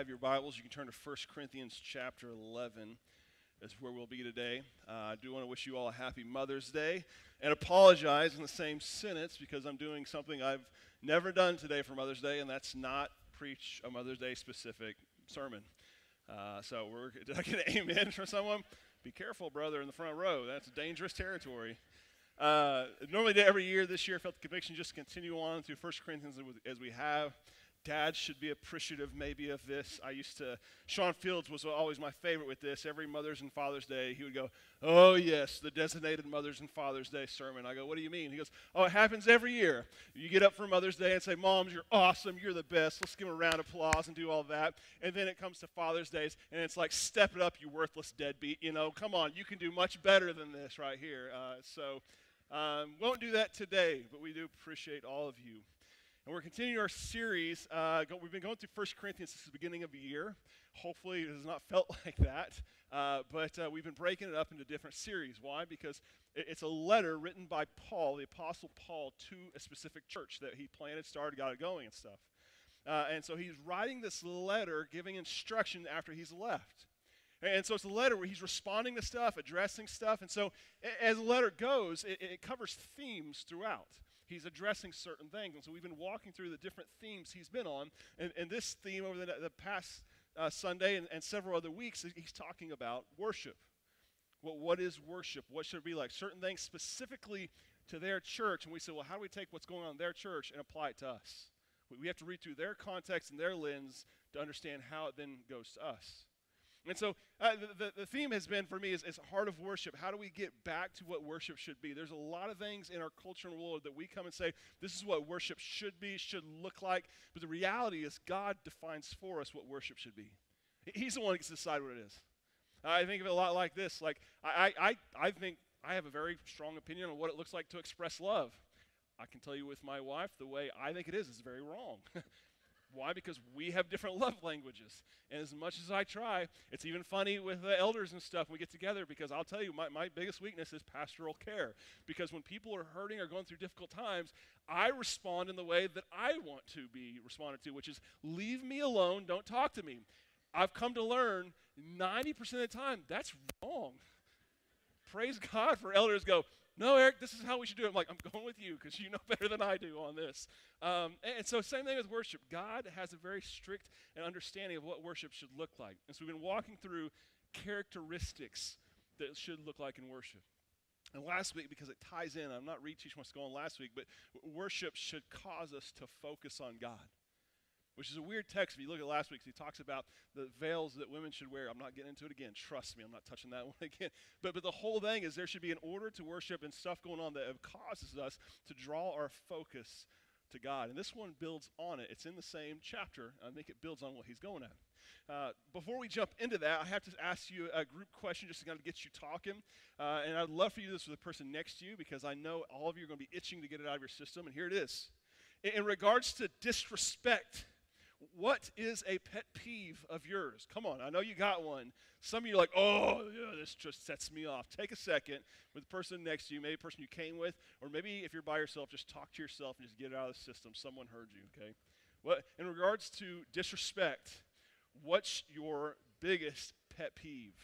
have your Bibles, you can turn to 1 Corinthians chapter 11. Is where we'll be today. Uh, I do want to wish you all a happy Mother's Day and apologize in the same sentence because I'm doing something I've never done today for Mother's Day, and that's not preach a Mother's Day specific sermon. Uh, so we're did I get an amen from someone? Be careful, brother, in the front row. That's dangerous territory. Uh, normally, every year, this year, I felt the conviction just to continue on through 1 Corinthians as we have. Dads should be appreciative maybe of this. I used to, Sean Fields was always my favorite with this. Every Mother's and Father's Day, he would go, Oh, yes, the designated Mother's and Father's Day sermon. I go, What do you mean? He goes, Oh, it happens every year. You get up for Mother's Day and say, Moms, you're awesome. You're the best. Let's give a round of applause and do all that. And then it comes to Father's Days, and it's like, Step it up, you worthless deadbeat. You know, come on, you can do much better than this right here. Uh, so, um, won't do that today, but we do appreciate all of you. And we're continuing our series. Uh, go, we've been going through 1 Corinthians since the beginning of the year. Hopefully, it has not felt like that. Uh, but uh, we've been breaking it up into different series. Why? Because it, it's a letter written by Paul, the Apostle Paul, to a specific church that he planted, started, got it going, and stuff. Uh, and so he's writing this letter giving instruction after he's left. And so it's a letter where he's responding to stuff, addressing stuff. And so as the letter goes, it, it covers themes throughout he's addressing certain things. And so we've been walking through the different themes he's been on. And, and this theme over the, the past uh, Sunday and, and several other weeks, he's talking about worship. Well, what is worship? What should it be like? Certain things specifically to their church. And we say, well, how do we take what's going on in their church and apply it to us? We have to read through their context and their lens to understand how it then goes to us. And so uh, the, the theme has been for me is, is heart of worship. How do we get back to what worship should be? There's a lot of things in our culture and world that we come and say, this is what worship should be, should look like. But the reality is, God defines for us what worship should be. He's the one who gets to decide what it is. I think of it a lot like this. Like, I, I, I think I have a very strong opinion on what it looks like to express love. I can tell you with my wife, the way I think it is is very wrong. Why? Because we have different love languages. And as much as I try, it's even funny with the elders and stuff we get together because I'll tell you, my, my biggest weakness is pastoral care. Because when people are hurting or going through difficult times, I respond in the way that I want to be responded to, which is leave me alone, don't talk to me. I've come to learn 90% of the time that's wrong. Praise God for elders go, no, Eric, this is how we should do it. I'm like, I'm going with you because you know better than I do on this. Um, and so, same thing with worship. God has a very strict and understanding of what worship should look like. And so, we've been walking through characteristics that should look like in worship. And last week, because it ties in, I'm not reteaching what's going on last week, but worship should cause us to focus on God which is a weird text if you look at last week. He talks about the veils that women should wear. I'm not getting into it again. Trust me, I'm not touching that one again. But, but the whole thing is there should be an order to worship and stuff going on that causes us to draw our focus to God. And this one builds on it. It's in the same chapter. I think it builds on what he's going at. Uh, before we jump into that, I have to ask you a group question just to kind of get you talking. Uh, and I'd love for you to do this with the person next to you because I know all of you are going to be itching to get it out of your system. And here it is. In, in regards to disrespect, what is a pet peeve of yours? Come on, I know you got one. Some of you are like, oh, yeah, this just sets me off. Take a second with the person next to you, maybe the person you came with, or maybe if you're by yourself, just talk to yourself and just get it out of the system. Someone heard you, okay? What, in regards to disrespect, what's your biggest pet peeve?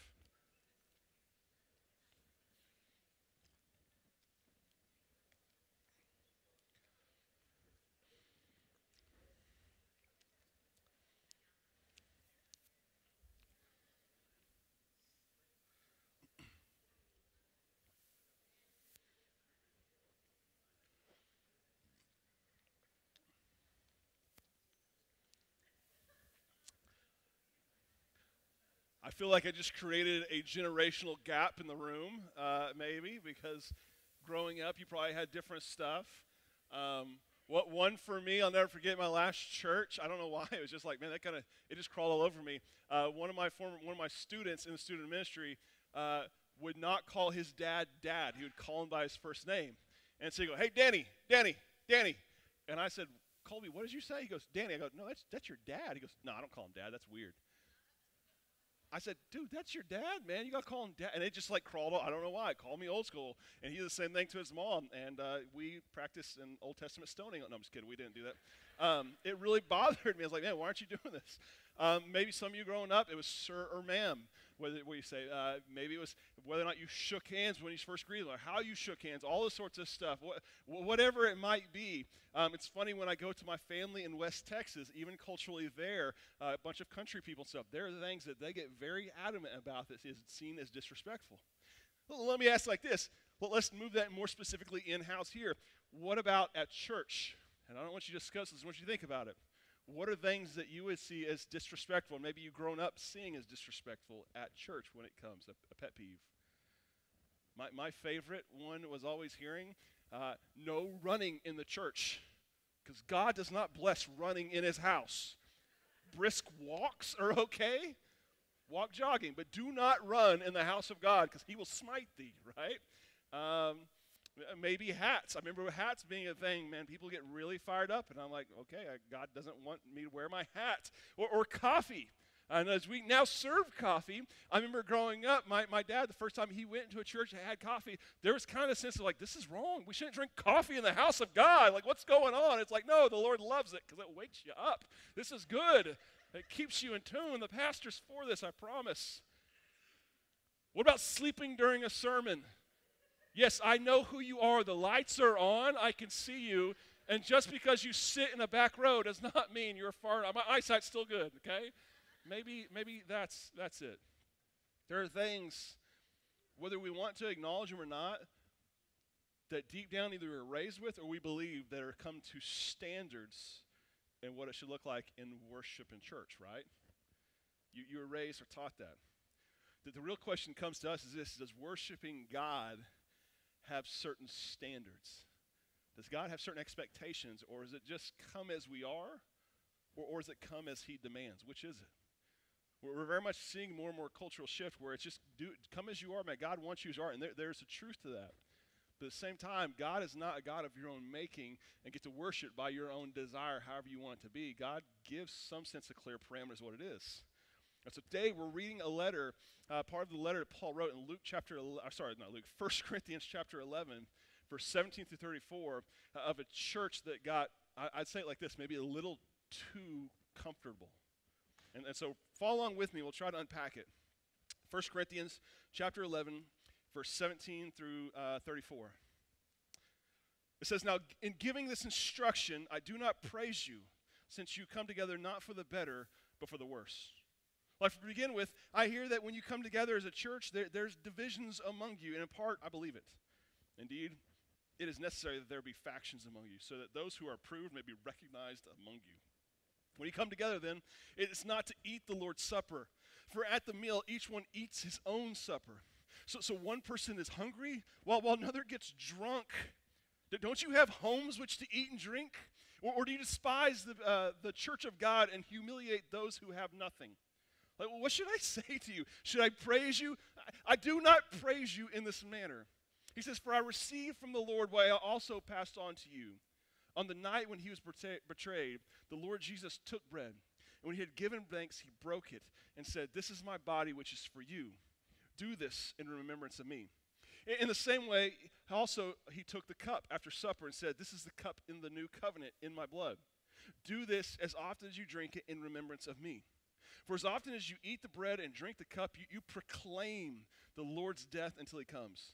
I feel like I just created a generational gap in the room, uh, maybe, because growing up, you probably had different stuff. Um, what one for me, I'll never forget my last church. I don't know why. It was just like, man, that kind of it just crawled all over me. Uh, one of my former one of my students in the student ministry uh, would not call his dad dad. He would call him by his first name. And so he go, hey, Danny, Danny, Danny. And I said, Colby, what did you say? He goes, Danny. I go, no, that's that's your dad. He goes, no, I don't call him dad. That's weird. I said, dude, that's your dad, man. You got to call him dad. And it just like crawled I don't know why. Call me old school. And he did the same thing to his mom. And uh, we practiced in Old Testament stoning. No, I'm just kidding. We didn't do that. Um, it really bothered me. I was like, man, why aren't you doing this? Um, maybe some of you growing up, it was sir or ma'am. Whether what you say, uh, maybe it was whether or not you shook hands when you first greeted, or how you shook hands, all this sorts of stuff. What, whatever it might be. Um, it's funny when I go to my family in West Texas, even culturally there, uh, a bunch of country people and stuff. There are things that they get very adamant about that is seen as disrespectful. Well, let me ask like this. Well, let's move that more specifically in house here. What about at church? And I don't want you to discuss this, I want you to think about it. What are things that you would see as disrespectful, maybe you've grown up seeing as disrespectful at church when it comes, a, a pet peeve? My, my favorite one was always hearing uh, no running in the church, because God does not bless running in his house. Brisk walks are okay, walk jogging, but do not run in the house of God, because he will smite thee, right? Um, Uh, maybe hats. I remember hats being a thing, man. People get really fired up, and I'm like, okay, God doesn't want me to wear my hat. Or, or coffee. And as we now serve coffee, I remember growing up, my, my dad, the first time he went into a church and had coffee, there was kind of a sense of like, this is wrong. We shouldn't drink coffee in the house of God. Like, what's going on? It's like, no, the Lord loves it because it wakes you up. This is good. It keeps you in tune. The pastor's for this, I promise. What about sleeping during a sermon? Yes, I know who you are. The lights are on. I can see you. And just because you sit in a back row does not mean you're far. My eyesight's still good, okay? Maybe, maybe that's, that's it. There are things, whether we want to acknowledge them or not, that deep down either we're raised with or we believe that are come to standards and what it should look like in worship in church, right? You, you were raised or taught that. The, the real question comes to us is this Does worshiping God have certain standards? Does God have certain expectations, or is it just come as we are, or, or does it come as He demands? Which is it? We're, we're very much seeing more and more cultural shift where it's just do, come as you are, man. God wants you as you are, and there, there's a truth to that. But at the same time, God is not a God of your own making and get to worship by your own desire, however you want it to be. God gives some sense of clear parameters what it is. And so today we're reading a letter, uh, part of the letter that Paul wrote in Luke chapter, 11, uh, sorry, not Luke, 1 Corinthians chapter 11, verse 17 through 34, uh, of a church that got, I, would say it like this, maybe a little too comfortable. And, and so follow along with me. We'll try to unpack it. 1 Corinthians chapter 11, verse 17 through uh, 34. It says, Now, in giving this instruction, I do not praise you, since you come together not for the better, but for the worse. Like to begin with, I hear that when you come together as a church, there, there's divisions among you, and in part, I believe it. Indeed, it is necessary that there be factions among you, so that those who are approved may be recognized among you. When you come together, then, it's not to eat the Lord's Supper, for at the meal, each one eats his own supper. So, so one person is hungry while, while another gets drunk. Don't you have homes which to eat and drink? Or, or do you despise the, uh, the church of God and humiliate those who have nothing? Like, what should I say to you? Should I praise you? I, I do not praise you in this manner. He says, For I received from the Lord what I also passed on to you. On the night when he was betrayed, the Lord Jesus took bread. And when he had given thanks, he broke it and said, This is my body, which is for you. Do this in remembrance of me. In the same way, also he took the cup after supper and said, This is the cup in the new covenant in my blood. Do this as often as you drink it in remembrance of me. For as often as you eat the bread and drink the cup, you, you proclaim the Lord's death until he comes.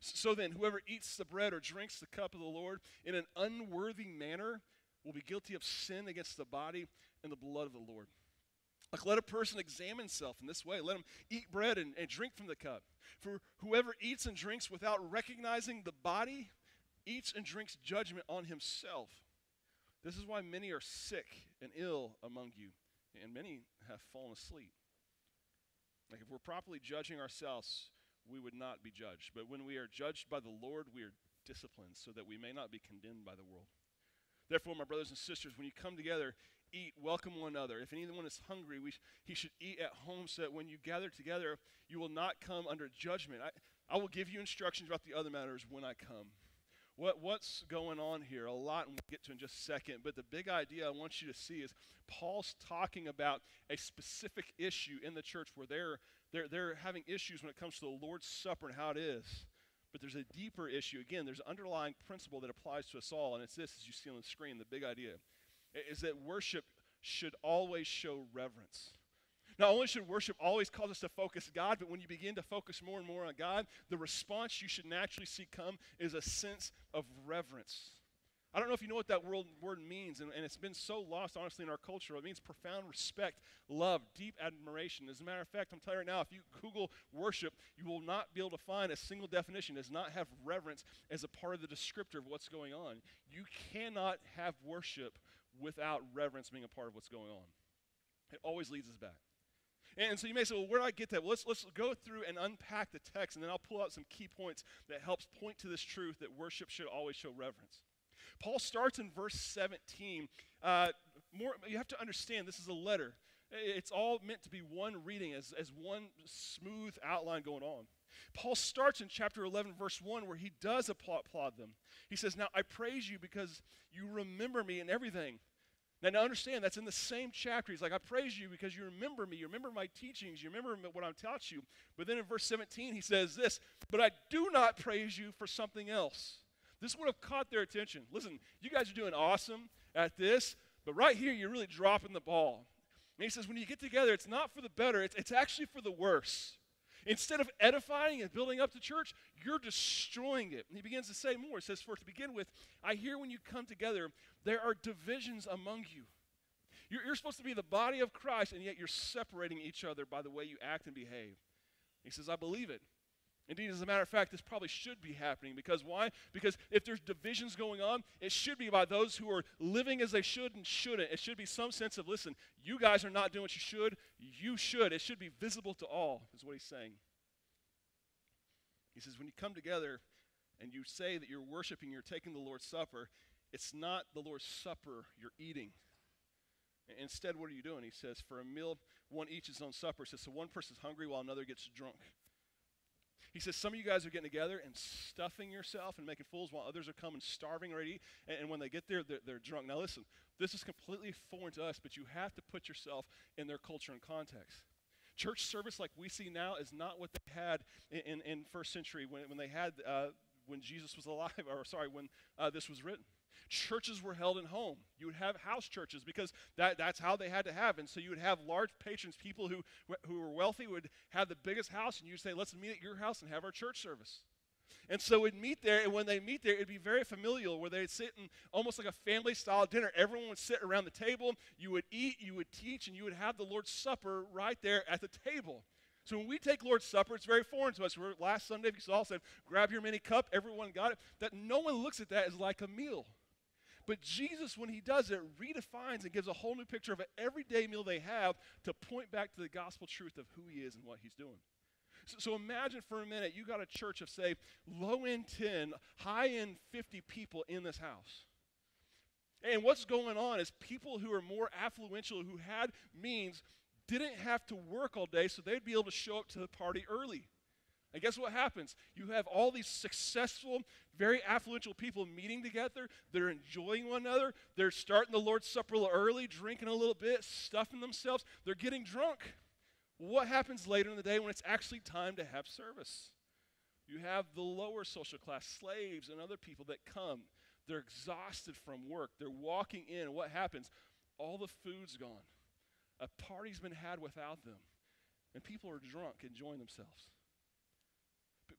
So then, whoever eats the bread or drinks the cup of the Lord in an unworthy manner will be guilty of sin against the body and the blood of the Lord. Like, let a person examine himself in this way. Let him eat bread and, and drink from the cup. For whoever eats and drinks without recognizing the body eats and drinks judgment on himself. This is why many are sick and ill among you and many have fallen asleep. Like if we're properly judging ourselves, we would not be judged. But when we are judged by the Lord, we are disciplined so that we may not be condemned by the world. Therefore, my brothers and sisters, when you come together, eat, welcome one another. If anyone is hungry, we he should eat at home so that when you gather together, you will not come under judgment. I, I will give you instructions about the other matters when I come. What, what's going on here? A lot, and we'll get to in just a second. But the big idea I want you to see is Paul's talking about a specific issue in the church where they're, they're, they're having issues when it comes to the Lord's Supper and how it is. But there's a deeper issue. Again, there's an underlying principle that applies to us all, and it's this, as you see on the screen, the big idea is that worship should always show reverence. Not only should worship always cause us to focus God, but when you begin to focus more and more on God, the response you should naturally see come is a sense of reverence. I don't know if you know what that word, word means, and, and, it's been so lost, honestly, in our culture. It means profound respect, love, deep admiration. As a matter of fact, I'm telling you right now, if you Google worship, you will not be able to find a single definition that does not have reverence as a part of the descriptor of what's going on. You cannot have worship without reverence being a part of what's going on. It always leads us back. And so you may say, well, where do I get that? Well, let's, let's go through and unpack the text, and then I'll pull out some key points that helps point to this truth that worship should always show reverence. Paul starts in verse 17. Uh, more, you have to understand this is a letter. It's all meant to be one reading, as, as one smooth outline going on. Paul starts in chapter 11, verse 1, where he does applaud, applaud them. He says, Now I praise you because you remember me in everything. Now, now, understand, that's in the same chapter. He's like, I praise you because you remember me. You remember my teachings. You remember what I've taught you. But then in verse 17, he says this, But I do not praise you for something else. This would have caught their attention. Listen, you guys are doing awesome at this, but right here, you're really dropping the ball. And he says, when you get together, it's not for the better, it's, it's actually for the worse. Instead of edifying and building up the church, you're destroying it. And he begins to say more. He says, For to begin with, I hear when you come together, there are divisions among you. You're, you're supposed to be the body of Christ, and yet you're separating each other by the way you act and behave. He says, I believe it. Indeed, as a matter of fact, this probably should be happening. Because why? Because if there's divisions going on, it should be by those who are living as they should and shouldn't. It should be some sense of, listen, you guys are not doing what you should. You should. It should be visible to all, is what he's saying. He says, when you come together and you say that you're worshiping, you're taking the Lord's Supper, it's not the Lord's Supper you're eating. Instead, what are you doing? He says, for a meal, one eats his own supper. He says, so one person's hungry while another gets drunk. He says some of you guys are getting together and stuffing yourself and making fools while others are coming starving already. And, and when they get there, they're, they're, drunk. Now, listen, this is completely foreign to us, but you have to put yourself in their culture and context. Church service like we see now is not what they had in, in, in first century when, when they had, uh, when Jesus was alive, or sorry, when uh, this was written. Churches were held in home. You would have house churches because that, that's how they had to have. And so you would have large patrons, people who, who were wealthy would have the biggest house, and you'd say, let's meet at your house and have our church service. And so we'd meet there, and when they meet there, it'd be very familial, where they'd sit in almost like a family style dinner. Everyone would sit around the table. You would eat, you would teach, and you would have the Lord's Supper right there at the table. So when we take Lord's Supper, it's very foreign to us. We're, last Sunday, if you saw, said, grab your mini cup. Everyone got it. That no one looks at that as like a meal. But Jesus, when he does it, redefines and gives a whole new picture of an everyday meal they have to point back to the gospel truth of who he is and what he's doing. So, so imagine for a minute you got a church of, say, low end 10, high end 50 people in this house. And what's going on is people who are more affluential, who had means, didn't have to work all day, so they'd be able to show up to the party early. And guess what happens? You have all these successful, very affluential people meeting together. They're enjoying one another. They're starting the Lord's Supper a little early, drinking a little bit, stuffing themselves. They're getting drunk. What happens later in the day when it's actually time to have service? You have the lower social class, slaves and other people that come. They're exhausted from work. They're walking in. What happens? All the food's gone. A party's been had without them. And people are drunk, enjoying themselves.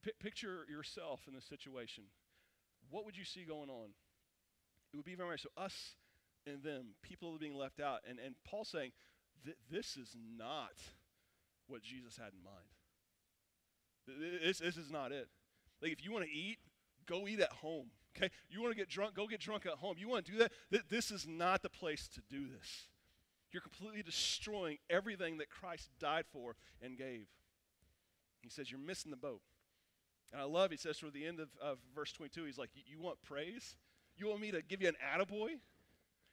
P- picture yourself in this situation. What would you see going on? It would be very much so us and them, people being left out. And, and Paul saying, this is not what Jesus had in mind. This, this is not it. Like, if you want to eat, go eat at home. Okay? You want to get drunk, go get drunk at home. You want to do that? This is not the place to do this. You're completely destroying everything that Christ died for and gave. He says, You're missing the boat. And I love, he says toward the end of, of verse 22, he's like, You want praise? You want me to give you an attaboy?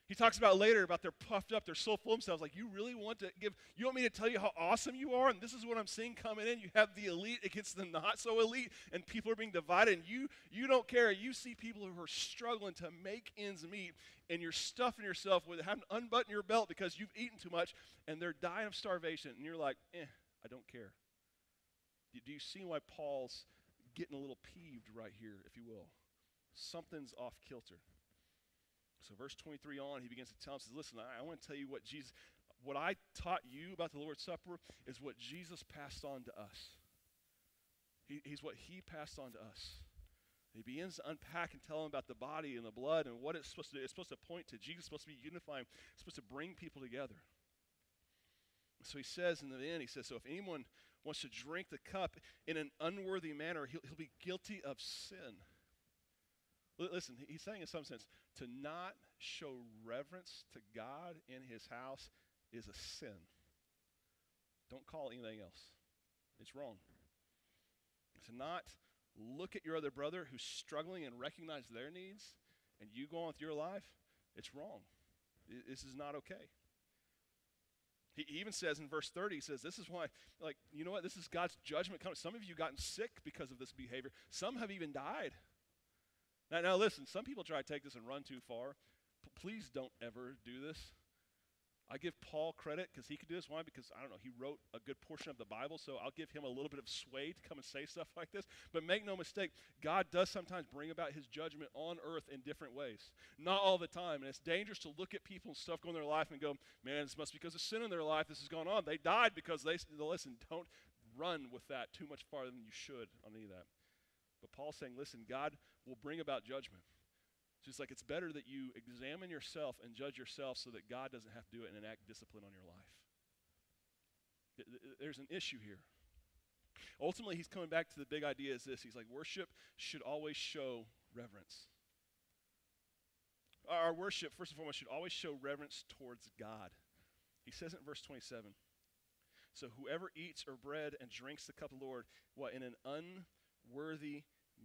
He talks about later about they're puffed up, they're so full of themselves. Like, you really want to give, you want me to tell you how awesome you are? And this is what I'm seeing coming in. You have the elite against the not so elite, and people are being divided, and you you don't care. You see people who are struggling to make ends meet, and you're stuffing yourself with having to unbutton your belt because you've eaten too much, and they're dying of starvation, and you're like, eh, I don't care. Do you see why Paul's getting a little peeved right here, if you will. Something's off kilter. So, verse 23 on, he begins to tell him, says, Listen, I, I want to tell you what Jesus, what I taught you about the Lord's Supper is what Jesus passed on to us. He, he's what he passed on to us. He begins to unpack and tell him about the body and the blood and what it's supposed to do. It's supposed to point to Jesus, supposed to be unifying, it's supposed to bring people together. So he says in the end, he says, So if anyone wants to drink the cup in an unworthy manner, he'll, he'll be guilty of sin. L- listen, he's saying in some sense, to not show reverence to God in his house is a sin. Don't call it anything else. It's wrong. To not look at your other brother who's struggling and recognize their needs and you go on with your life, it's wrong. This is not okay. He even says in verse 30, he says, This is why, like, you know what? This is God's judgment coming. Some of you gotten sick because of this behavior. Some have even died. Now, now listen, some people try to take this and run too far. P- please don't ever do this. I give Paul credit because he could do this. Why? Because, I don't know, he wrote a good portion of the Bible, so I'll give him a little bit of sway to come and say stuff like this. But make no mistake, God does sometimes bring about his judgment on earth in different ways. Not all the time. And it's dangerous to look at people and stuff going in their life and go, man, this must be because of sin in their life this has gone on. They died because they, listen, don't run with that too much farther than you should on any of that. But Paul's saying, listen, God will bring about judgment. Just like it's better that you examine yourself and judge yourself so that God doesn't have to do it and enact discipline on your life. There's an issue here. Ultimately, he's coming back to the big idea is this. He's like, worship should always show reverence. Our worship, first and foremost, should always show reverence towards God. He says in verse 27. So whoever eats or bread and drinks the cup of the Lord, what, in an unworthy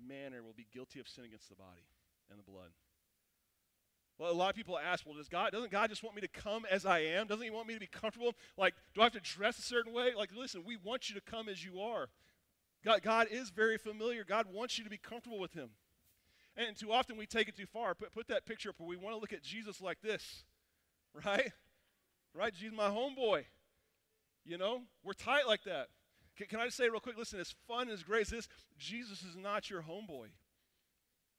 manner will be guilty of sin against the body and the blood. Well, a lot of people ask, well, does God, doesn't God just want me to come as I am? Doesn't He want me to be comfortable? Like, do I have to dress a certain way? Like, listen, we want you to come as you are. God, God is very familiar. God wants you to be comfortable with Him. And too often we take it too far. Put, put that picture up where we want to look at Jesus like this, right? Right? Jesus, my homeboy. You know, we're tight like that. Can, can I just say real quick? Listen, as fun as great as this, Jesus is not your homeboy.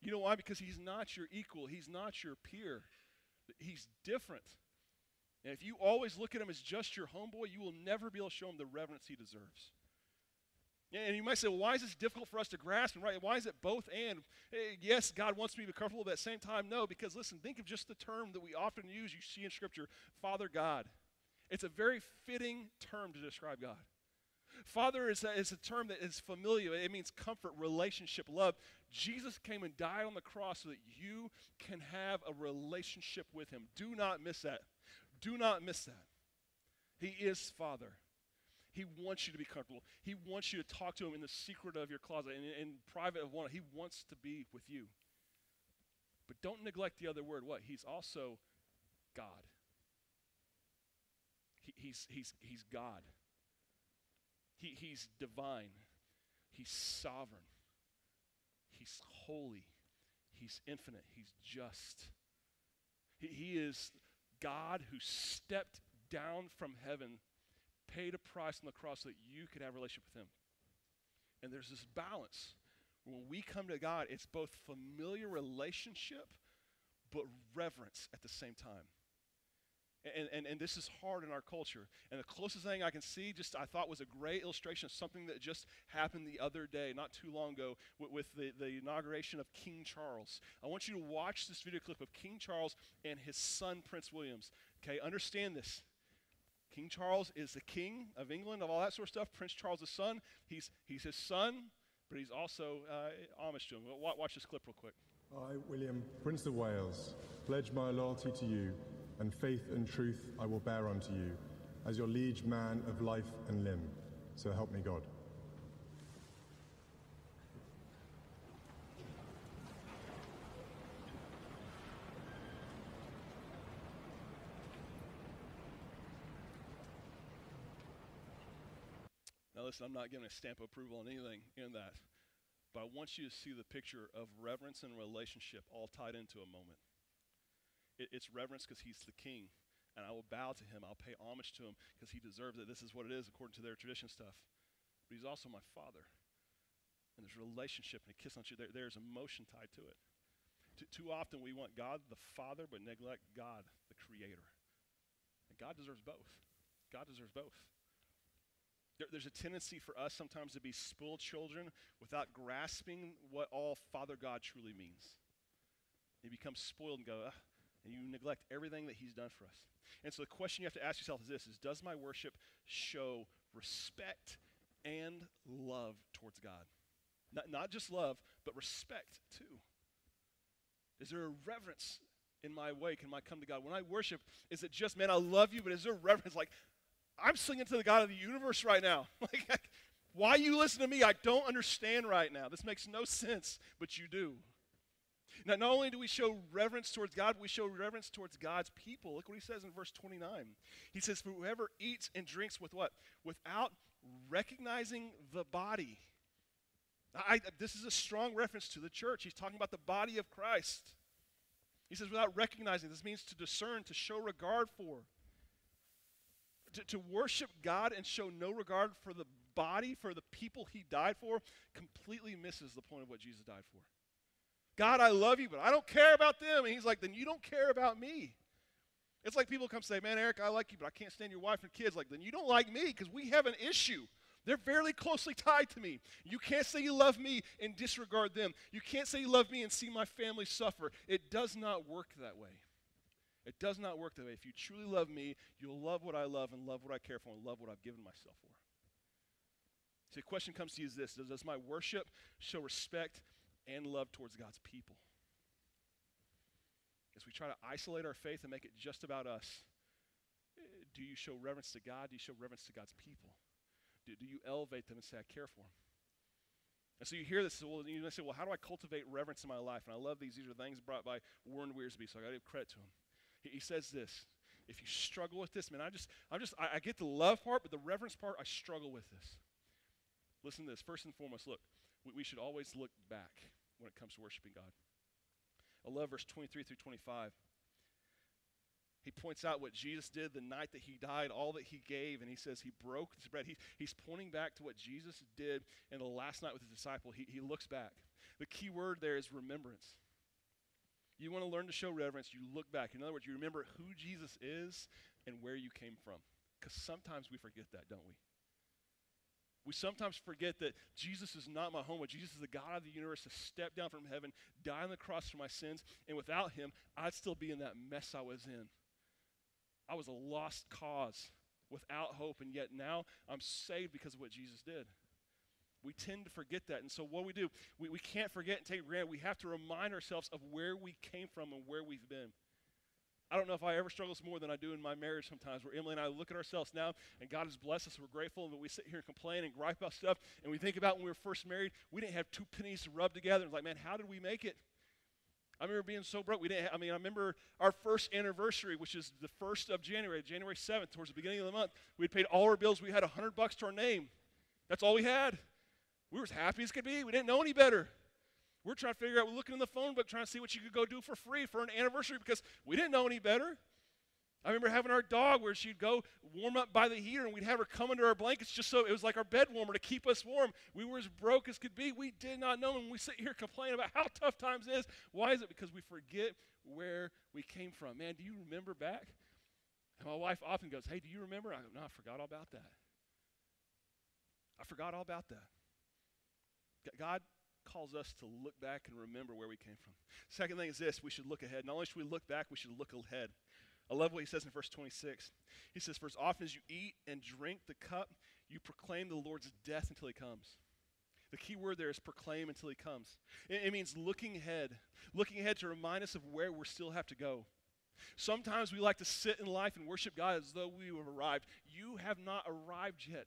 You know why? Because he's not your equal, he's not your peer. He's different. And if you always look at him as just your homeboy, you will never be able to show him the reverence he deserves. And you might say, well, why is this difficult for us to grasp? And right, why is it both and? Eh, yes, God wants me to be comfortable, but at the same time, no, because listen, think of just the term that we often use, you see in Scripture, Father God. It's a very fitting term to describe God. Father is a, is a term that is familiar. It means comfort, relationship, love. Jesus came and died on the cross so that you can have a relationship with him. Do not miss that. Do not miss that. He is Father. He wants you to be comfortable. He wants you to talk to him in the secret of your closet and in, in private of one. He wants to be with you. But don't neglect the other word. What? He's also God. He, he's, he's, he's God. He, he's divine. He's sovereign. He's holy. He's infinite. He's just. He, he is God who stepped down from heaven, paid a price on the cross so that you could have a relationship with him. And there's this balance. When we come to God, it's both familiar relationship, but reverence at the same time. And, and, and this is hard in our culture. And the closest thing I can see, just I thought was a great illustration of something that just happened the other day, not too long ago, with, with the, the inauguration of King Charles. I want you to watch this video clip of King Charles and his son, Prince Williams. Okay, understand this. King Charles is the king of England, of all that sort of stuff. Prince Charles' son. He's, he's his son, but he's also uh, homage to him. Watch this clip real quick. I, William, Prince of Wales, pledge my loyalty to you and faith and truth I will bear unto you, as your liege man of life and limb. So help me God. Now, listen, I'm not giving a stamp approval on anything in that, but I want you to see the picture of reverence and relationship all tied into a moment. It, it's reverence because he's the king, and I will bow to him. I'll pay homage to him because he deserves it. This is what it is according to their tradition stuff. But he's also my father. And there's a relationship and a kiss on you. There, there's emotion tied to it. Too, too often we want God the Father, but neglect God the Creator. And God deserves both. God deserves both. There, there's a tendency for us sometimes to be spoiled children without grasping what all Father God truly means. You become spoiled and go, ah, and you neglect everything that He's done for us. And so the question you have to ask yourself is this is does my worship show respect and love towards God? Not, not just love, but respect too. Is there a reverence in my way? Can I come to God? When I worship, is it just, man, I love you, but is there reverence? Like, I'm singing to the God of the universe right now. like, why you listen to me? I don't understand right now. This makes no sense, but you do. Now, not only do we show reverence towards God, we show reverence towards God's people. Look what he says in verse 29. He says, For whoever eats and drinks with what? Without recognizing the body. I, this is a strong reference to the church. He's talking about the body of Christ. He says, without recognizing, this means to discern, to show regard for. To, to worship God and show no regard for the body, for the people he died for, completely misses the point of what Jesus died for. God, I love you, but I don't care about them. And he's like, then you don't care about me. It's like people come say, man, Eric, I like you, but I can't stand your wife and kids. Like, then you don't like me because we have an issue. They're fairly closely tied to me. You can't say you love me and disregard them. You can't say you love me and see my family suffer. It does not work that way. It does not work that way. If you truly love me, you'll love what I love and love what I care for and love what I've given myself for. So the question comes to you is this Does my worship show respect and love towards God's people? As we try to isolate our faith and make it just about us, do you show reverence to God? Do you show reverence to God's people? Do, do you elevate them and say, I care for them? And so you hear this, well, you say, well, how do I cultivate reverence in my life? And I love these. These are things brought by Warren Wiersbe, so I got to give credit to him. He, he, says this. If you struggle with this, man, I just, I'm just, I, I get the love part, but the reverence part, I struggle with this. Listen to this. First and foremost, look, we, we should always look back when it comes to worshiping God. I love verse 23 through 25. He points out what Jesus did the night that he died, all that he gave, and he says he broke his bread. He, he's pointing back to what Jesus did in the last night with his disciple. He, he looks back. The key word there is remembrance. You want to learn to show reverence, you look back. In other words, you remember who Jesus is and where you came from. Because sometimes we forget that, don't we? We sometimes forget that Jesus is not my home, but Jesus is the God of the universe to step down from heaven, die on the cross for my sins, and without him, I'd still be in that mess I was in. I was a lost cause without hope, and yet now I'm saved because of what Jesus did. We tend to forget that. And so, what we do, we, we can't forget and take granted. We have to remind ourselves of where we came from and where we've been. I don't know if I ever struggle more than I do in my marriage sometimes, where Emily and I look at ourselves now, and God has blessed us, we're grateful, but we sit here and complain and gripe about stuff, and we think about when we were first married, we didn't have two pennies to rub together. It's like, man, how did we make it? I remember being so broke. We didn't. Have, I mean, I remember our first anniversary, which is the first of January, January seventh, towards the beginning of the month. We had paid all our bills. We had hundred bucks to our name. That's all we had. We were as happy as could be. We didn't know any better. We're trying to figure out. We're looking in the phone book, trying to see what you could go do for free for an anniversary because we didn't know any better. I remember having our dog where she'd go warm up by the heater and we'd have her come under our blankets just so it was like our bed warmer to keep us warm. We were as broke as could be. We did not know. And we sit here complaining about how tough times is. Why is it? Because we forget where we came from. Man, do you remember back? And my wife often goes, Hey, do you remember? I go, No, I forgot all about that. I forgot all about that. God calls us to look back and remember where we came from. Second thing is this we should look ahead. Not only should we look back, we should look ahead. I love what he says in verse 26. He says, For as often as you eat and drink the cup, you proclaim the Lord's death until he comes. The key word there is proclaim until he comes. It, it, means looking ahead, looking ahead to remind us of where we still have to go. Sometimes we like to sit in life and worship God as though we have arrived. You have not arrived yet.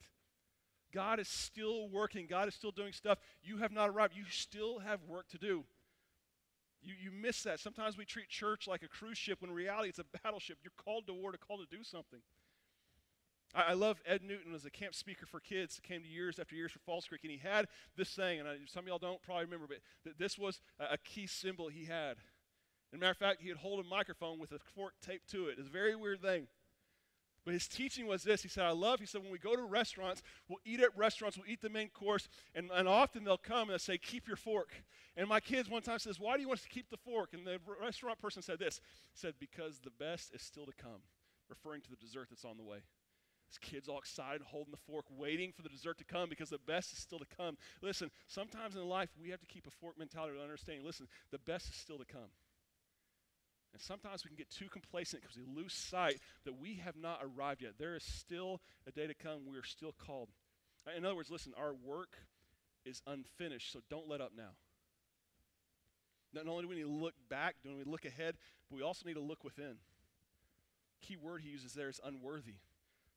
God is still working, God is still doing stuff. You have not arrived. You still have work to do. You, you miss that. Sometimes we treat church like a cruise ship when in reality it's a battleship. You're called to war, to call to do something. I, I love Ed Newton as a camp speaker for kids. Came to years after years for Falls Creek, and he had this saying, and I, some of y'all don't probably remember, but th- this was a, a key symbol he had. As a matter of fact, he'd hold a microphone with a fork taped to it. It's a very weird thing. But his teaching was this. He said, I love, he said, when we go to restaurants, we'll eat at restaurants, we'll eat the main course, and, and often they'll come and they'll say, keep your fork. And my kids one time says, why do you want us to keep the fork? And the restaurant person said this, said, because the best is still to come, referring to the dessert that's on the way. His kids all excited, holding the fork, waiting for the dessert to come because the best is still to come. Listen, sometimes in life we have to keep a fork mentality to understanding, listen, the best is still to come. And sometimes we can get too complacent because we lose sight that we have not arrived yet. There is still a day to come. We are still called. In other words, listen, our work is unfinished, so don't let up now. Not only do we need to look back, do we look ahead, but we also need to look within. Key word he uses there is unworthy.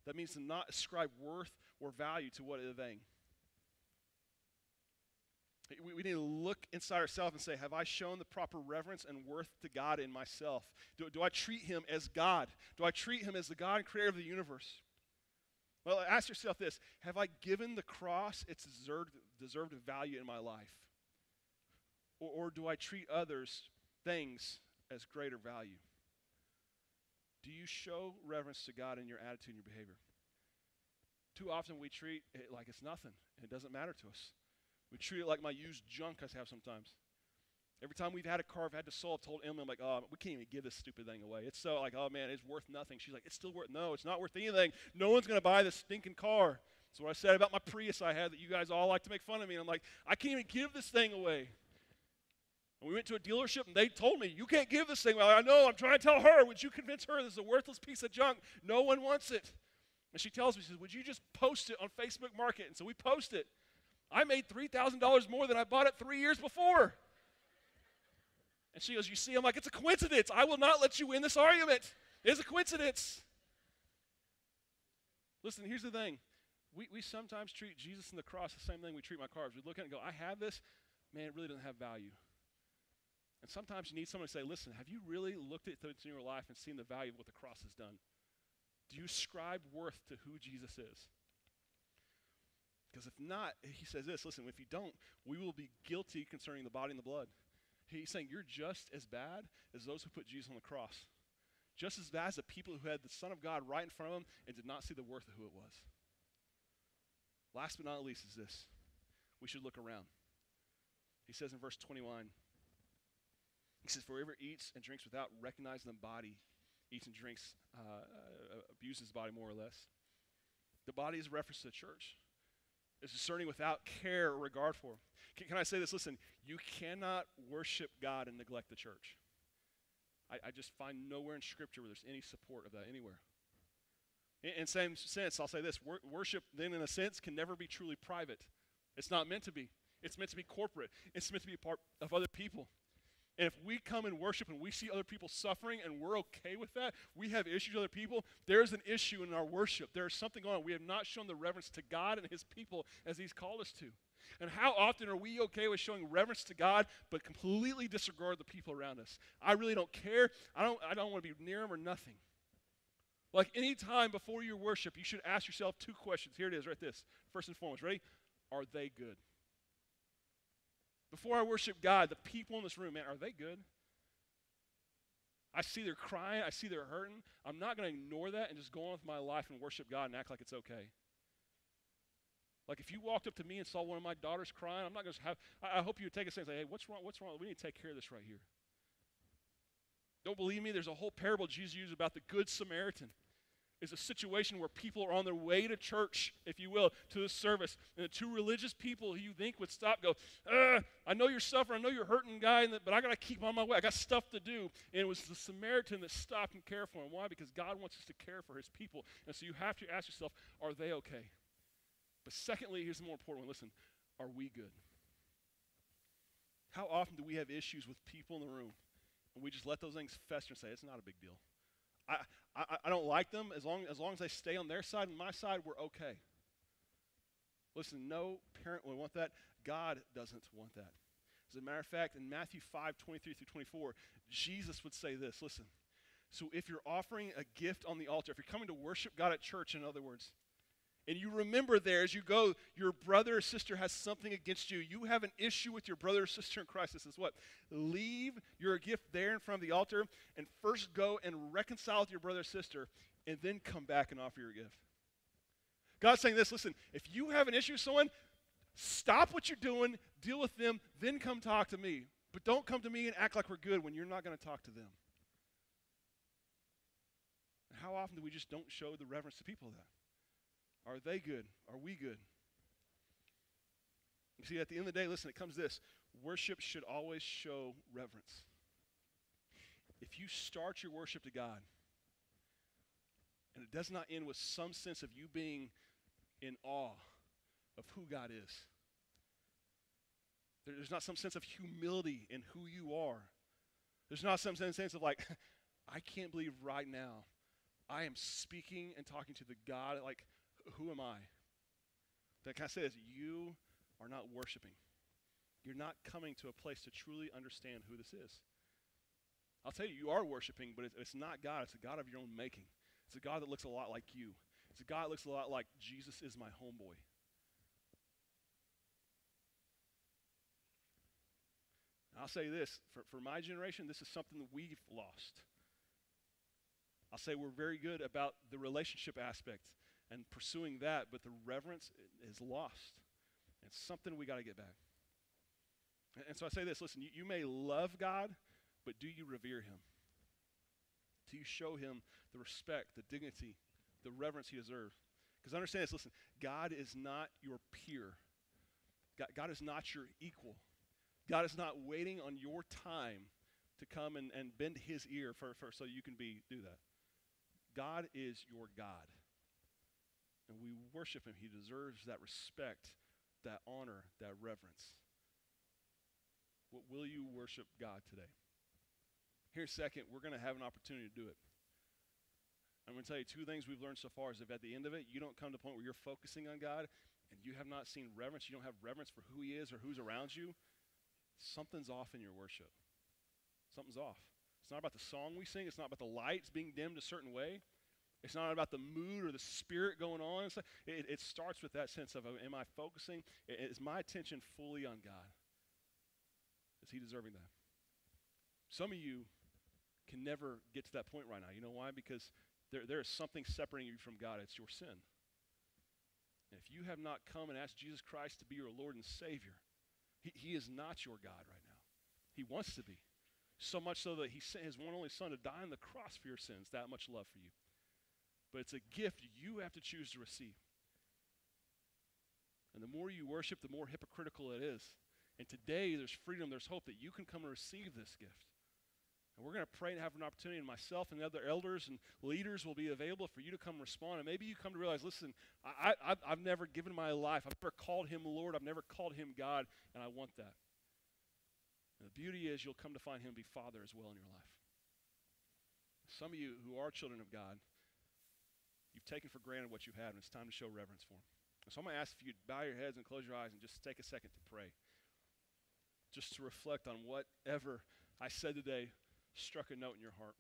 That means to not ascribe worth or value to what is vain. We, we need to look inside ourselves and say, Have I shown the proper reverence and worth to God in myself? Do, do I treat Him as God? Do I treat Him as the God and creator of the universe? Well, ask yourself this Have I given the cross its deserved, deserved value in my life? Or, or do I treat others, things, as greater value? Do you show reverence to God in your attitude and your behavior? Too often we treat it like it's nothing, and it doesn't matter to us. We treat it like my used junk I have sometimes. Every time we've had a car I've had to solve, told Emily, I'm like, oh, we can't even give this stupid thing away. It's so like, oh man, it's worth nothing. She's like, it's still worth, no, it's not worth anything. No one's going to buy this stinking car. That's what I said about my Prius I had that you guys all like to make fun of me. And I'm like, I can't even give this thing away. And we went to a dealership and they told me, you can't give this thing away. I know, I'm trying to tell her. Would you convince her this is a worthless piece of junk? No one wants it. And she tells me, she says, would you just post it on Facebook Market? And so we post it. I made $3,000 more than I bought it three years before. And she goes, You see, I'm like, It's a coincidence. I will not let you win this argument. It's a coincidence. Listen, here's the thing. We, we sometimes treat Jesus and the cross the same thing we treat my cars. We look at it and go, I have this. Man, it really doesn't have value. And sometimes you need someone to say, Listen, have you really looked at things in your life and seen the value of what the cross has done? Do you ascribe worth to who Jesus is? Because if not, he says this listen, if you don't, we will be guilty concerning the body and the blood. He's saying you're just as bad as those who put Jesus on the cross. Just as bad as the people who had the Son of God right in front of them and did not see the worth of who it was. Last but not least is this we should look around. He says in verse 21, he says, For whoever eats and drinks without recognizing the body, eats and drinks, uh, uh, abuses the body more or less. The body is a reference to the church is discerning without care or regard for. Can, can, I say this? Listen, you cannot worship God and neglect the church. I, I just find nowhere in Scripture where there's any support of that anywhere. In, in same sense, I'll say this: wor- worship, then, in a sense, can never be truly private. It's not meant to be. It's meant to be corporate. It's meant to be part of other people. And if we come and worship and we see other people suffering and we're okay with that, we have issues with other people, there's an issue in our worship. There's something going on. We have not shown the reverence to God and His people as He's called us to. And how often are we okay with showing reverence to God but completely disregard the people around us? I really don't care. I don't, I don't want to be near them or nothing. Like any time before your worship, you should ask yourself two questions. Here it is, right this. First and foremost, ready? Are they good? Before I worship God, the people in this room, man, are they good? I see they're crying. I see they're hurting. I'm not going to ignore that and just go on with my life and worship God and act like it's okay. Like if you walked up to me and saw one of my daughters crying, I'm not going to have. I, I hope you would take a second and say, "Hey, what's wrong? What's wrong? We need to take care of this right here." Don't believe me? There's a whole parable Jesus used about the Good Samaritan is a situation where people are on their way to church, if you will, to the service. And the two religious people who you think would stop go, uh, I know you're suffering, I know you're hurting, guy, but I got to keep on my way. I got stuff to do. And it was the Samaritan that stopped and cared for him. Why? Because God wants us to care for his people. And so you have to ask yourself, are they okay? But secondly, here's the more important one listen, are we good? How often do we have issues with people in the room and we just let those things fester and say, it's not a big deal? I, I, I don't like them. As long, as long as they stay on their side and my side, we're okay. Listen, no parent would want that. God doesn't want that. As a matter of fact, in Matthew 5 23 through 24, Jesus would say this listen. So if you're offering a gift on the altar, if you're coming to worship God at church, in other words, and you remember there as you go, your brother or sister has something against you. You have an issue with your brother or sister in Christ. This is what? Leave your gift there in front of the altar and first go and reconcile with your brother or sister. and then come back and offer your gift. God's saying this listen, if you have an issue with someone, stop what you're doing, deal with them, then come talk to me. But don't come to me and act like we're good when you're not going to talk to them. How often do we just don't show the reverence to people that? Are they good? Are we good? You see, at the end of the day, listen, it comes this worship should always show reverence. If you start your worship to God, and it does not end with some sense of you being in awe of who God is, there's not some sense of humility in who you are. There's not some sense of like, I can't believe right now I am speaking and talking to the God, like, who am I? That kind of says, you are not worshiping. You're not coming to a place to truly understand who this is. I'll tell you, you are worshiping, but it's, it's not God. It's a God of your own making. It's a God that looks a lot like you. It's a God that looks a lot like Jesus is my homeboy. I'll say this for, for my generation, this is something that we've lost. I'll say we're very good about the relationship aspect and pursuing that, but the reverence is lost. It's something we got to get back. And so I say this listen, you, you may love God, but do you revere him? Do you show him the respect, the dignity, the reverence he deserves? Because understand this listen, God is not your peer, God, God is not your equal. God is not waiting on your time to come and, and bend his ear for, for so you can be do that. God is your God. And we worship him. He deserves that respect, that honor, that reverence. What will you worship God today? Here, second, we're going to have an opportunity to do it. I'm going to tell you two things we've learned so far is if at the end of it, you don't come to a point where you're focusing on God and you have not seen reverence, you don't have reverence for who He is or who's around you, something's off in your worship. Something's off. It's not about the song we sing. It's not about the lights being dimmed a certain way. It's not about the mood or the spirit going on. It, it, starts with that sense of, uh, am I focusing? Is my attention fully on God? Is He deserving that? Some of you can never get to that point right now. You know why? Because there, there is something separating you from God. It's your sin. And if you have not come and asked Jesus Christ to be your Lord and Savior, he, he is not your God right now. He wants to be. So much so that he sent his one only son to die on the cross for your sins. That much love for you. But it's a gift you have to choose to receive. And the more you worship, the more hypocritical it is. And today there's freedom, there's hope that you can come and receive this gift. And we're going to pray and have an opportunity, and myself and the other elders and leaders will be available for you to come respond. And maybe you come to realize listen, I, I've never given my life, I've never called him Lord, I've never called him God, and I want that. And the beauty is you'll come to find him be Father as well in your life. Some of you who are children of God, you've taken for granted what you have, had and it's time to show reverence for him. So I'm going to ask if you'd bow your heads and close your eyes and just take a second to pray. Just to reflect on whatever I said today struck a note in your heart.